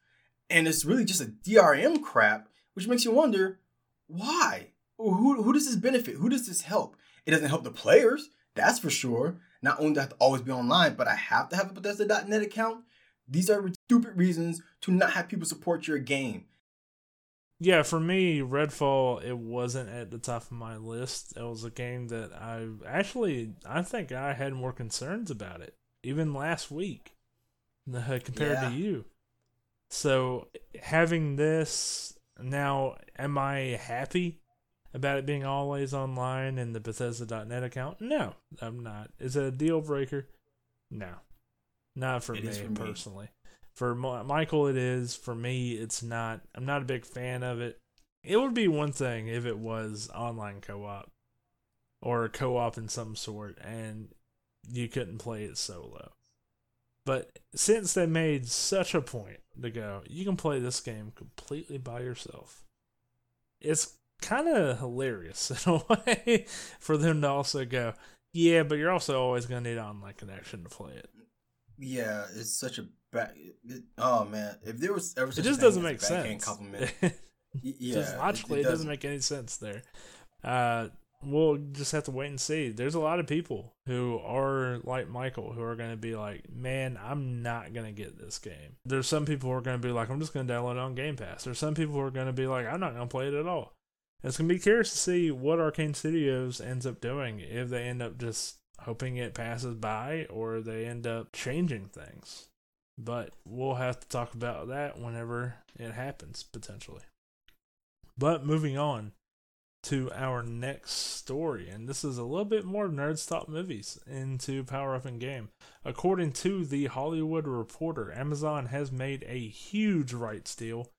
And it's really just a DRM crap, which makes you wonder why? Who, who does this benefit? Who does this help? It doesn't help the players, that's for sure. Not only do I have to always be online, but I have to have a Bethesda.net account. These are stupid reasons to not have people support your game. Yeah, for me, Redfall it wasn't at the top of my list. It was a game that I actually I think I had more concerns about it even last week uh, compared yeah. to you. So having this now, am I happy about it being always online in the Bethesda.net account? No, I'm not. Is it a deal breaker? No, not for me for personally. Me. For Michael, it is. For me, it's not. I'm not a big fan of it. It would be one thing if it was online co op or a co op in some sort and you couldn't play it solo. But since they made such a point to go, you can play this game completely by yourself. It's kind of hilarious [laughs] in a way for them to also go, yeah, but you're also always going to need online connection to play it. Yeah, it's such a back. It, oh man, if there was ever it just doesn't make sense. Compliment, [laughs] yeah, just logically, it, it, it, doesn't make any sense there. Uh, we'll just have to wait and see. There's a lot of people who are like Michael who are going to be like, "Man, I'm not going to get this game." There's some people who are going to be like, "I'm just going to download it on Game Pass." There's some people who are going to be like, "I'm not going to play it at all." It's to be curious to see what Arkane Studios ends up doing if they end up just hoping it passes by or they end up changing things. But we'll have to talk about that whenever it happens, potentially. But moving on to our next story, and this is a little bit more Nerds Talk Movies into Power Up and Game. According to the Hollywood Reporter, Amazon has made a huge rights deal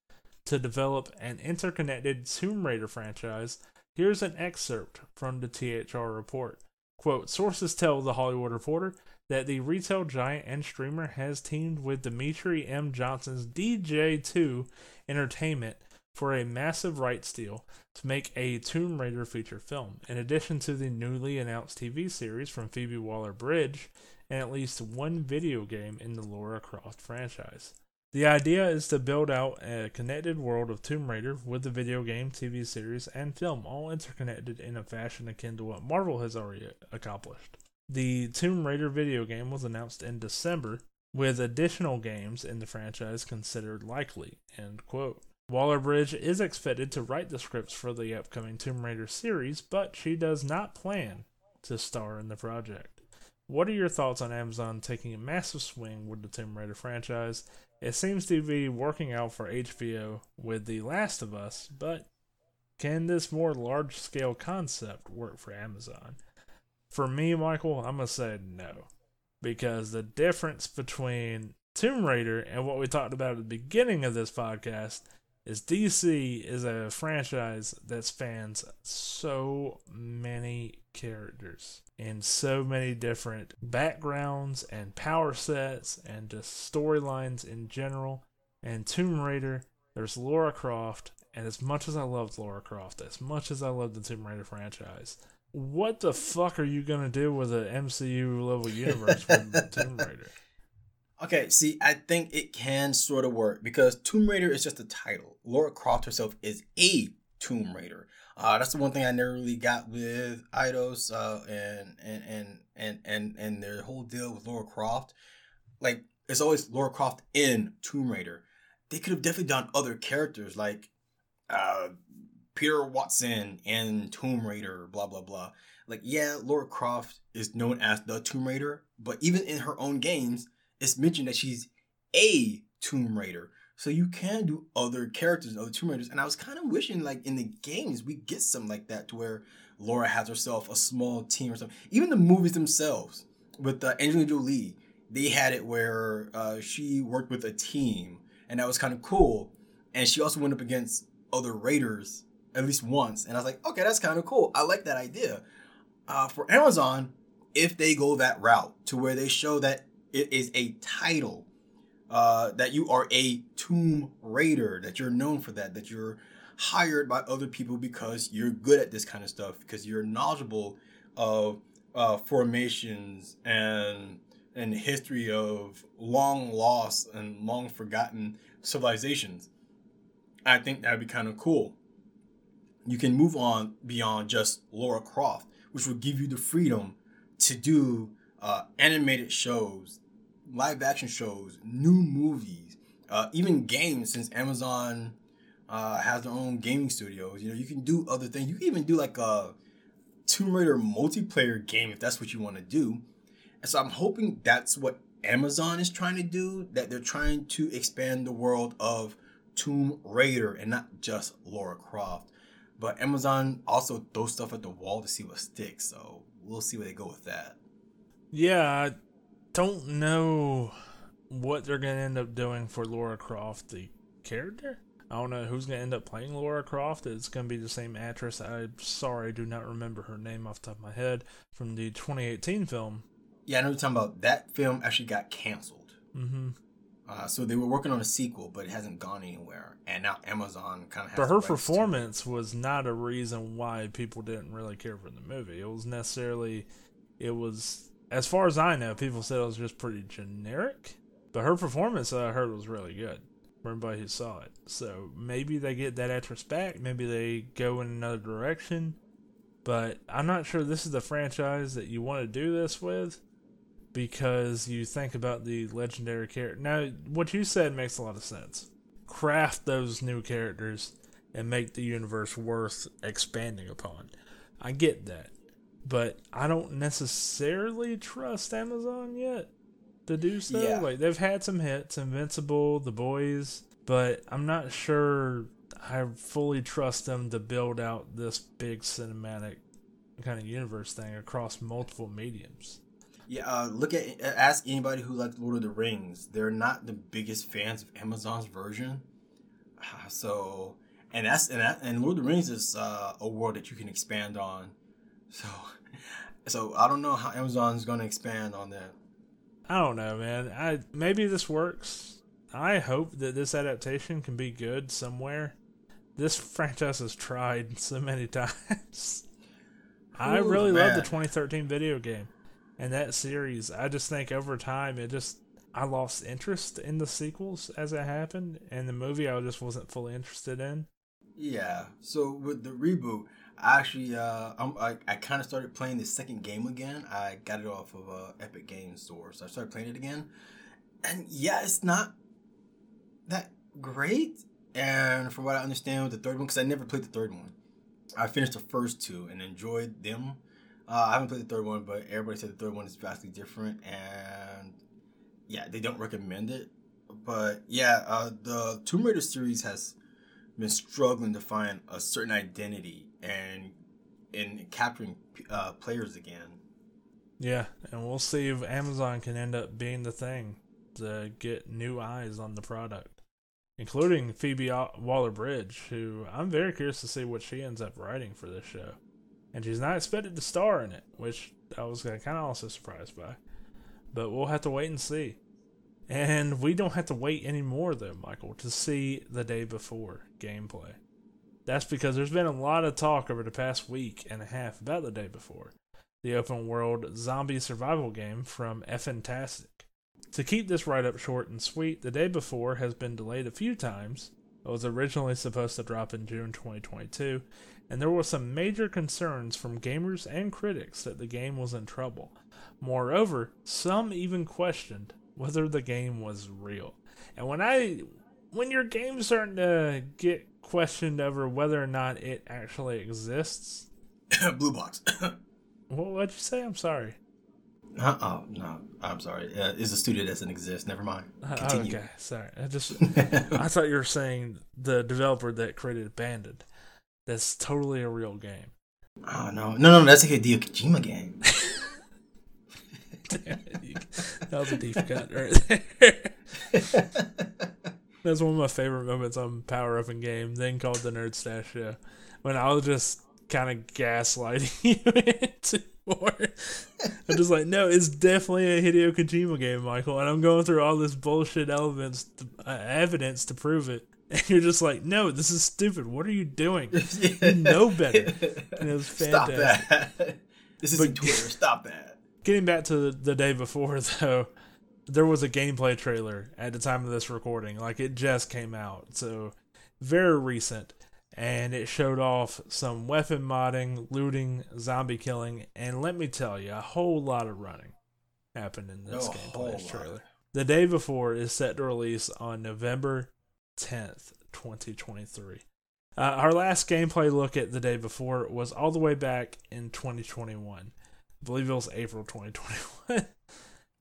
to develop an interconnected Tomb Raider franchise. Here's an excerpt from the THR report. Quote, sources tell the Hollywood Reporter that the retail giant and streamer has teamed with Dmitri M. Johnson's DJ2 Entertainment for a massive rights deal to make a Tomb Raider feature film, in addition to the newly announced TV series from Phoebe Waller Bridge and at least one video game in the Lara Croft franchise. The idea is to build out a connected world of Tomb Raider with the video game, TV series, and film all interconnected in a fashion akin to what Marvel has already accomplished. The Tomb Raider video game was announced in December, with additional games in the franchise considered likely. End quote. Waller Bridge is expected to write the scripts for the upcoming Tomb Raider series, but she does not plan to star in the project. What are your thoughts on Amazon taking a massive swing with the Tomb Raider franchise it seems to be working out for HBO with The Last of Us, but can this more large scale concept work for Amazon? For me, Michael, I'm going to say no. Because the difference between Tomb Raider and what we talked about at the beginning of this podcast is DC is a franchise that spans so many characters and so many different backgrounds and power sets and just storylines in general. And Tomb Raider, there's Lara Croft, and as much as I loved Lara Croft, as much as I loved the Tomb Raider franchise, what the fuck are you gonna do with an MCU level [laughs] universe with Tomb Raider? Okay, see, I think it can sort of work because Tomb Raider is just a title. Lara Croft herself is a Tomb Raider. Uh, that's the one thing I never really got with Eidos uh, and, and and and and and their whole deal with Lara Croft. Like it's always Lara Croft in Tomb Raider. They could have definitely done other characters like uh, Peter Watson and Tomb Raider, blah blah blah. Like yeah, Lara Croft is known as the Tomb Raider, but even in her own games it's mentioned that she's a Tomb Raider. So you can do other characters other Tomb Raiders. And I was kind of wishing, like, in the games, we get something like that to where Lara has herself a small team or something. Even the movies themselves with uh, Angelina Jolie, they had it where uh, she worked with a team. And that was kind of cool. And she also went up against other Raiders at least once. And I was like, okay, that's kind of cool. I like that idea. uh, for Amazon, if they go that route to where they show that it is a title, uh, that you are a Tomb Raider, that you're known for that, that you're hired by other people because you're good at this kind of stuff, because you're knowledgeable of uh, formations and and history of long lost and long forgotten civilizations. I think that'd be kind of cool. You can move on beyond just Lara Croft, which will give you the freedom to do uh, animated shows, live action shows, new movies, uh, even games. Since Amazon uh, has their own gaming studios, you know you can do other things. You can even do like a Tomb Raider multiplayer game if that's what you want to do. And so I'm hoping that's what Amazon is trying to do. That they're trying to expand the world of Tomb Raider and not just Lara Croft. But Amazon also throws stuff at the wall to see what sticks. So we'll see where they go with that. Yeah, don't know what they're going to end up doing for Lara Croft, the character. I don't know who's going to end up playing Lara Croft. It's going to be the same actress. I'm sorry, I do not remember her name off the top of my head from the 2018 film. Yeah, I know you're talking about. That film actually got canceled. Mm-hmm. Uh, so they were working on a sequel, but it hasn't gone anywhere. And now Amazon kind of. But her performance was not a reason why people didn't really care for the movie. It was necessarily, it was as far as I know, people said it was just pretty generic. But her performance, I heard, was really good for everybody who saw it. So maybe they get that actress back. Maybe they go in another direction. But I'm not sure this is the franchise that you want to do this with because you think about the legendary character. Now, what you said makes a lot of sense. Craft those new characters and make the universe worth expanding upon. I get that. But I don't necessarily trust Amazon yet to do so. Yeah. Like they've had some hits, Invincible, The Boys, but I'm not sure I fully trust them to build out this big cinematic kind of universe thing across multiple mediums. Yeah, uh, look at ask anybody who liked Lord of the Rings. They're not the biggest fans of Amazon's version. [sighs] So, and that's and that, and Lord of the Rings is uh, a world that you can expand on. So, so I don't know how Amazon's going to expand on that. I don't know, man. I maybe this works. I hope that this adaptation can be good somewhere. This franchise has tried [laughs] so many times. Ooh, I really man. love the 2013 video game and that series, I just think over time it just I lost interest in the sequels as it happened, and the movie I just wasn't fully interested in. Yeah. So with the reboot, I actually uh I'm, i I, kind of started playing the second game again. I got it off of uh, Epic Games Store, so I started playing it again. And yeah, it's not that great. And from what I understand with the third one, because I never played the third one, I finished the first two and enjoyed them. Uh, I haven't played the third one, but everybody said the third one is vastly different, and yeah, they don't recommend it. But yeah, uh, the Tomb Raider series has been struggling to find a certain identity and in capturing uh, players again. Yeah, and we'll see if Amazon can end up being the thing to get new eyes on the product, including Phoebe Waller Bridge, who I'm very curious to see what she ends up writing for this show and she's not expected to star in it, which I was kind of also surprised by. But we'll have to wait and see. And we don't have to wait anymore, though, Michael, to see the day before gameplay. That's because there's been a lot of talk over the past week and a half about the day before, the open world zombie survival game from Fntastic. To keep this write up short and sweet, the day before has been delayed a few times. It was originally supposed to drop in June 2022, and there were some major concerns from gamers and critics that the game was in trouble. Moreover, some even questioned whether the game was real. And when I when your game's starting to get questioned over whether or not it actually exists, [coughs] blue box. [coughs] what what'd you say? I'm sorry. Uh oh no, I'm sorry. Uh, it's a studio that doesn't exist. Never mind. Uh, okay, sorry. I just [laughs] I thought you were saying the developer that created Abandoned. That's totally a real game. Oh no, no, no, that's a Hideo Kojima game. It, [laughs] that was a deep cut right there. [laughs] That's one of my favorite moments on Power Up and Game, then called the Nerd Stash Show, when I was just kind of gaslighting [laughs] you into before. I'm just like, no, it's definitely a Hideo Kojima game, Michael, and I'm going through all this bullshit elements, to, uh, evidence to prove it. And you're just like, no, this is stupid. What are you doing? You know better. And it was fantastic. Stop that. This isn't Twitter. Stop that. Getting back to the, the day before, [laughs] though, there was a gameplay trailer at the time of this recording. Like, it just came out. So, very recent. And it showed off some weapon modding, looting, zombie killing, and let me tell you, a whole lot of running happened in this gameplay trailer. lot. The day before is set to release on November 10th, 2023. Uh, our last gameplay look at the day before was all the way back in 2021. Believe it was April 2021.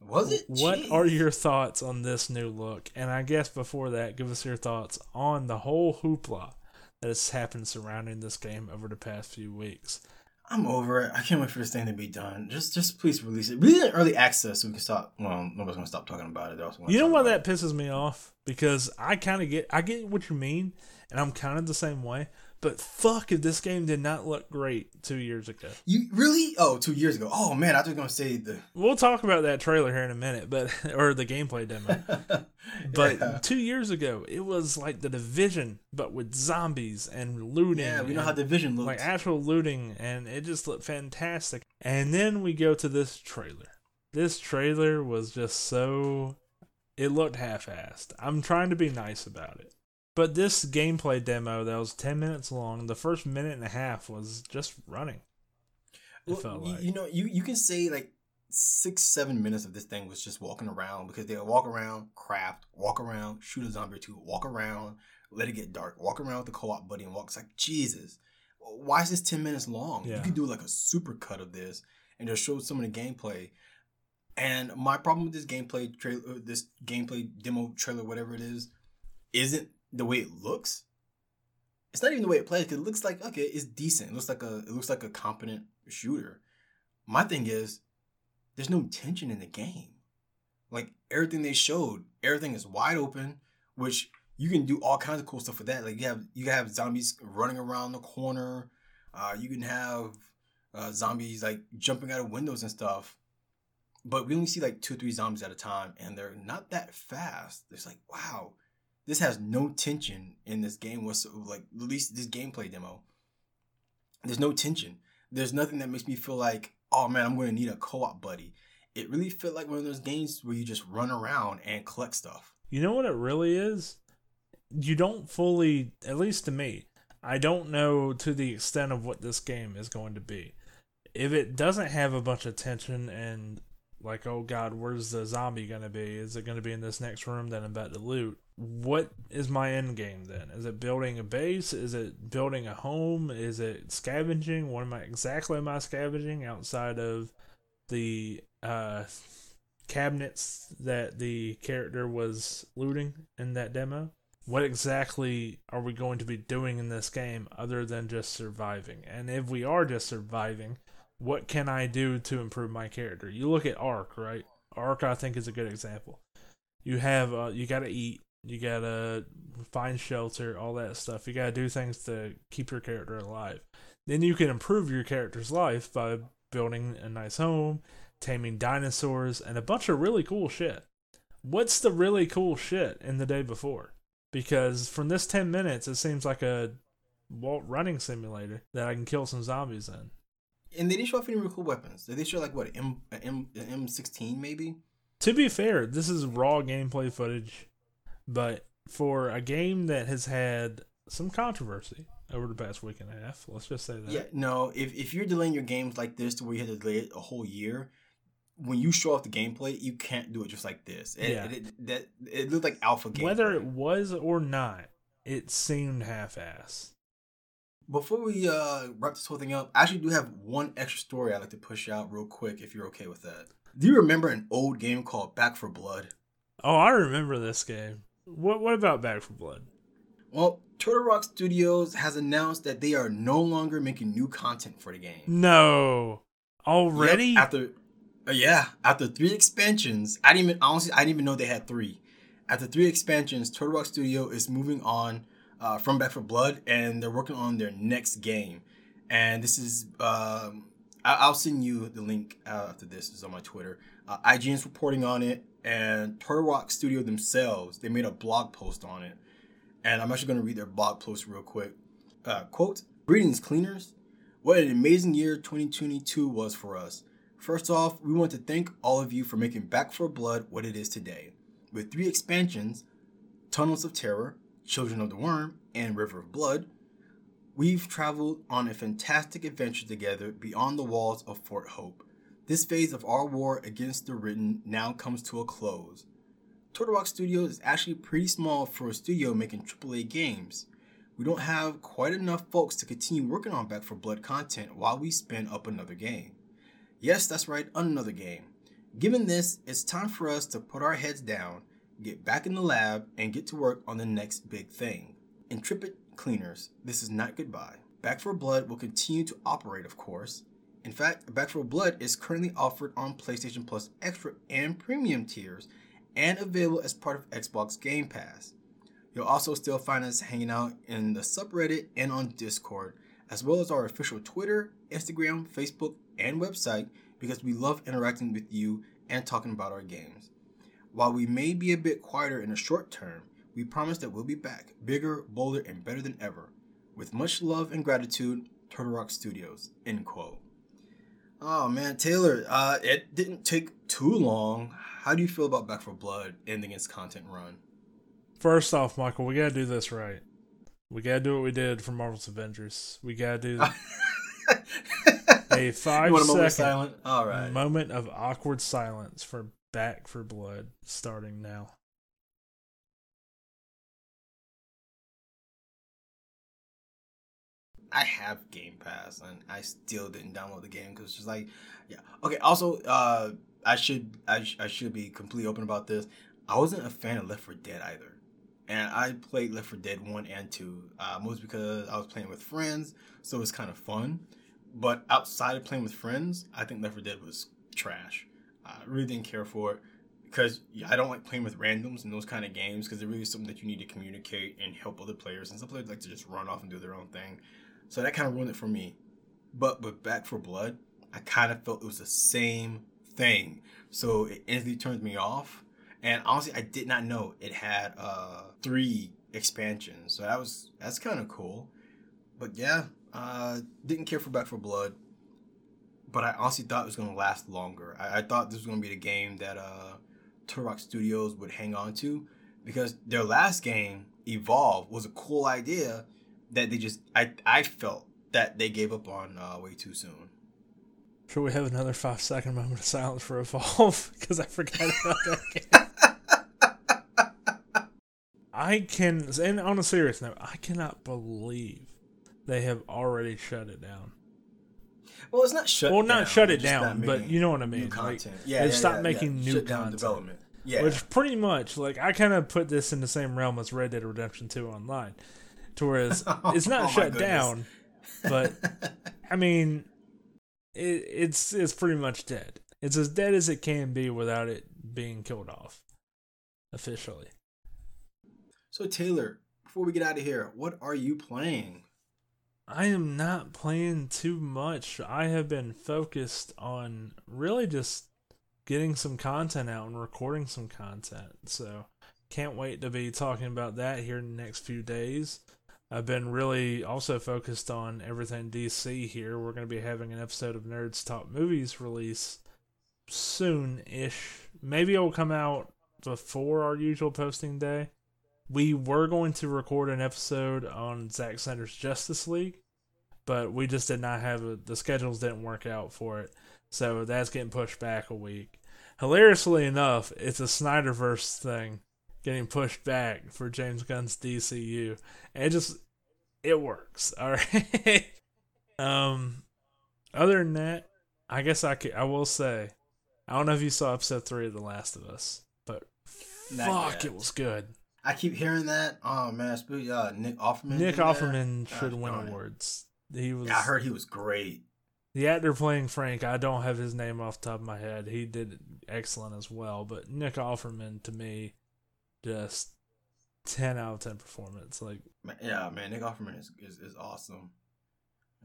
Was it? what Jeez. are your thoughts on this new look? And I guess before that, give us your thoughts on the whole hoopla that has happened surrounding this game over the past few weeks. I'm over it. I can't wait for this thing to be done. Just, just please release it. Release it early access so we can stop. Well, nobody's gonna stop talking about it. You know why that pisses me off? Because I kind of get, I get what you mean, and I'm kind of the same way. But fuck if this game did not look great two years ago. You really? Oh, two years ago. Oh man, I were gonna say the. We'll talk about that trailer here in a minute, but [laughs] or the gameplay demo. [laughs] But Yeah. two years ago, it was like the division, but with zombies and looting. yeah, we know how division looks. like actual looting, and it just looked fantastic. And then we go to this trailer. This trailer was just so. It looked half-assed. I'm trying to be nice about it. But this gameplay demo that was 10 minutes long, the first minute and a half was just running. It Well, felt you, like. you know, you you can say like six, seven minutes of this thing was just walking around because they walk around, craft, walk around, shoot a zombie or two, walk around, let it get dark, walk around with the co-op buddy and walk. It's like Jesus, why is this ten minutes long? You Yeah. could do like a super cut of this and just show some of the gameplay. And my problem with this gameplay trailer, uh, this gameplay demo trailer, whatever it is, isn't the way it looks. It's not even the way it plays. 'cause it looks like okay, it's decent. It looks like a it looks like a competent shooter. My thing is, there's no tension in the game. Like everything they showed, everything is wide open, which you can do all kinds of cool stuff with that. Like you have you have zombies running around the corner. Uh, you can have uh, zombies like jumping out of windows and stuff. But we only see like two, three zombies at a time, and they're not that fast. It's like, wow, this has no tension in this game whatsoever. Like at least this gameplay demo, there's no tension. There's nothing that makes me feel like, oh man, I'm to need a co-op buddy. It really felt like one of those games where you just run around and collect stuff. You know what it really is? You don't fully, at least to me, I don't know to the extent of what this game is going to be. If it doesn't have a bunch of tension and like, oh god, where's the zombie to be? Is it to be in this next room that I'm about to loot? What is my end game then? Is it building a base? Is it building a home? Is it scavenging? What am I exactly am I scavenging outside of the uh cabinets that the character was looting in that demo? What exactly are we going to be doing in this game other than just surviving? And if we are just surviving, what can I do to improve my character? You look at Ark, right? Ark, I think, is a good example. You have, uh, you gotta eat, you gotta find shelter, all that stuff. You gotta do things to keep your character alive. Then you can improve your character's life by building a nice home, taming dinosaurs, and a bunch of really cool shit. What's the really cool shit in the day before? Because from this 10 minutes, it seems like a Walt running simulator that I can kill some zombies in. And they didn't show off any real cool weapons. Did they show like what an M M M sixteen maybe? To be fair, this is raw gameplay footage, but for a game that has had some controversy over the past week and a half, let's just say that. Yeah, no. If if you're delaying your games like this to where you have to delay it a whole year, when you show off the gameplay, you can't do it just like this. It, Yeah. it, that it looked like alpha game. Whether it was or not, it seemed half-ass. Before we uh, wrap this whole thing up, I actually do have one extra story I'd like to push out real quick if you're okay with that. Do you remember an old game called Back 4 Blood? Oh, I remember this game. What What about Back 4 Blood? Well, Turtle Rock Studios has announced that they are no longer making new content for the game. No, already. Yep, after, uh, yeah, after three expansions, I didn't even honestly I didn't even know they had three. After three expansions, Turtle Rock Studio is moving on uh, from Back 4 Blood, and they're working on their next game. And this is um, I- will send you the link uh, after this. It's on my Twitter. Uh, IGN's reporting on it, and Turtle Rock Studio themselves they made a blog post on it, and I'm actually going to read their blog post real quick. Uh, quote: Greetings, cleaners. What an amazing year 2022 was for us. First off, we want to thank all of you for making Back 4 Blood what it is today. With three expansions Tunnels of Terror, Children of the Worm, and River of Blood, we've traveled on a fantastic adventure together beyond the walls of Fort Hope. This phase of our war against the Ridden now comes to a close. Turtle Studios is actually pretty small for a studio making AAA games we don't have quite enough folks to continue working on Back 4 Blood content while we spin up another game. Yes, that's right, another game. Given this, it's time for us to put our heads down, get back in the lab, and get to work on the next big thing. Intrepid cleaners, this is not goodbye. Back 4 Blood will continue to operate, of course. In fact, Back 4 Blood is currently offered on PlayStation Plus Extra and Premium tiers and available as part of Xbox Game Pass. You'll also still find us hanging out in the subreddit and on Discord, as well as our official Twitter, Instagram, Facebook, and website because we love interacting with you and talking about our games. While we may be a bit quieter in the short term, we promise that we'll be back, bigger, bolder, and better than ever. With much love and gratitude, Turtle Rock Studios. End quote. Oh man, Taylor, uh, it didn't take too long. How do you feel about Back 4 Blood ending its content run? First off, Michael, we gotta do this right. We gotta do what we did for Marvel's Avengers. We gotta do [laughs] a five second silent? All right. moment of awkward silence for Back 4 Blood starting now. I have Game Pass and I still didn't download the game because it's just like, yeah. Okay. Also, uh, I should I, sh- I should be completely open about this. I wasn't a fan of Left 4 Dead either and I played Left 4 Dead 1 and 2, uh, mostly because I was playing with friends, so it was kind of fun. But outside of playing with friends, I think Left 4 Dead was trash. I really didn't care for it because I don't like playing with randoms in those kind of games because it really is something that you need to communicate and help other players. And some players like to just run off and do their own thing. So that kind of ruined it for me. But with Back 4 Blood, I kind of felt it was the same thing. So it instantly turned me off and honestly, I did not know it had uh three expansions. So that was that's kind of cool. But yeah, uh didn't care for Back 4 Blood. But I honestly thought it was gonna last longer. I, I thought this was gonna be the game that uh Turtle Rock Studios would hang on to because their last game, Evolve, was a cool idea that they just I I felt that they gave up on uh, way too soon. Should we have another five second moment of silence for Evolve? [laughs] Because I forgot about that [laughs] game. I can, and on a serious note, I cannot believe they have already shut it down. Well, it's not shut. Well, not down, shut it down, but you know what I mean. content. Like, yeah, they've yeah, stopped yeah, making yeah. new shut content. development. Yeah, which pretty much like I kind of put this in the same realm as Red Dead Redemption Two online, to whereas [laughs] oh it's not oh, shut down, but [laughs] I mean, it, it's it's pretty much dead. It's as dead as it can be without it being killed off officially. So Taylor, before we get out of here, what are you playing? I am not playing too much. I have been focused on really just getting some content out and recording some content. So can't wait to be talking about that here in the next few days. I've been really also focused on everything DC here. We're going to be having an episode of Nerds Talk Movies release soon ish. Maybe it'll come out before our usual posting day we were going to record an episode on Zack Snyder's Justice League, but we just did not have a, the schedules didn't work out for it, so that's getting pushed back a week. Hilariously enough, it's a Snyderverse thing getting pushed back for James Gunn's DCU, and it just it works. [laughs] All right. um, other than that, I guess I could, I will say, I don't know if you saw episode three of The Last of Us, but not fuck, yet. it was good. I keep hearing that. Oh man, uh, Nick Offerman. Nick Offerman should win awards. He was. Yeah, I heard he was great. The actor playing Frank, I don't have his name off the top of my head. He did excellent as well. But Nick Offerman, to me, just ten out of ten performance. Like, yeah, man, Nick Offerman is is, is awesome.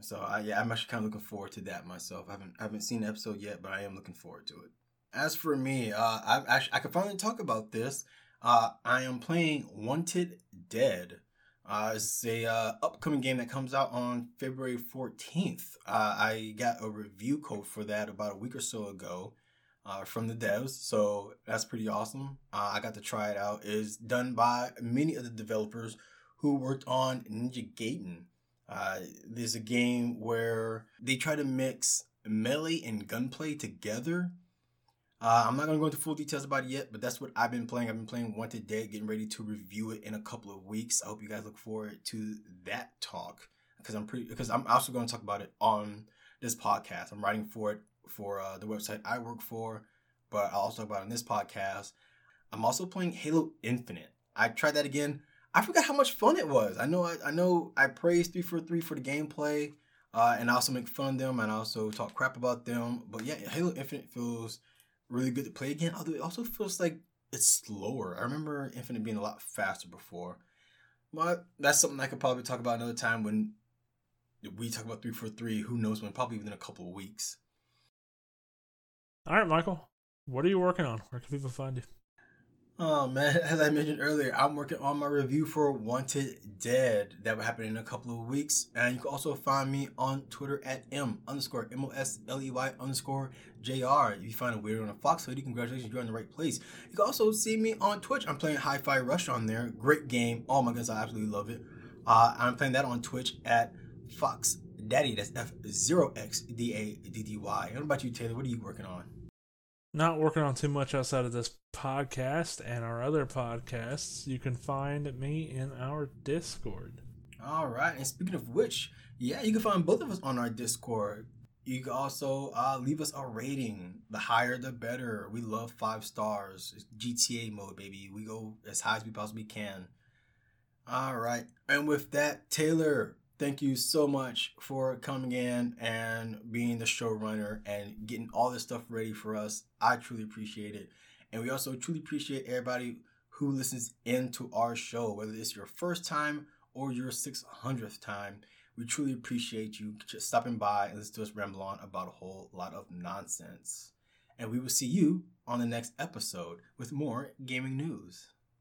So I, yeah, I'm actually kind of looking forward to that myself. I haven't I haven't seen the episode yet, but I am looking forward to it. As for me, uh, I actually I can finally talk about this. Uh, I am playing Wanted Dead. Uh, it's a uh, upcoming game that comes out on February 14th. Uh, I got a review code for that about a week or so ago uh, from the devs, so that's pretty awesome. Uh, I got to try it out. It's done by many of the developers who worked on Ninja Gaiden. There's a game where they try to mix melee and gunplay together uh, I'm not gonna go into full details about it yet, but that's what I've been playing. I've been playing Wanted Dead, getting ready to review it in a couple of weeks. I hope you guys look forward to that talk because I'm pretty because I'm also going to talk about it on this podcast. I'm writing for it for uh, the website I work for, but I'll also talk about it in this podcast. I'm also playing Halo Infinite. I tried that again. I forgot how much fun it was. I know I, I know I praised 343 for the gameplay, uh, and I also make fun of them and I also talk crap about them. But yeah, Halo Infinite feels really good to play again. Although it also feels like it's slower. I remember Infinite being a lot faster before. But that's something I could probably talk about another time when we talk about 343. Who knows when? Probably within a couple of weeks. All right, Michael. What are you working on? Where can people find you? Oh man, [laughs] as I mentioned earlier, I'm working on my review for Wanted Dead. That will happen in a couple of weeks. And you can also find me on Twitter at M underscore M O S L E Y underscore J R. If you find a weirdo on a Fox hoodie, congratulations, you're in the right place. You can also see me on Twitch. I'm playing Hi Fi Rush on there. Great game. Oh my goodness, I absolutely love it. Uh, I'm playing that on Twitch at Fox Daddy. That's F zero X D A D D Y. What about you, Taylor? What are you working on? Not working on too much outside of this podcast and our other podcasts, you can find me in our Discord. All right. And speaking of which, yeah, you can find both of us on our Discord. You can also uh, leave us a rating. The higher, the better. We love five stars. It's GTA mode, baby. We go as high as we possibly can. All right. And with that, Taylor, thank you so much for coming in and being the showrunner and getting all this stuff ready for us. I truly appreciate it. And we also truly appreciate everybody who listens into our show, whether it's your first time or your 600th time. We truly appreciate you just stopping by and listen to us ramble on about a whole lot of nonsense. And we will see you on the next episode with more gaming news.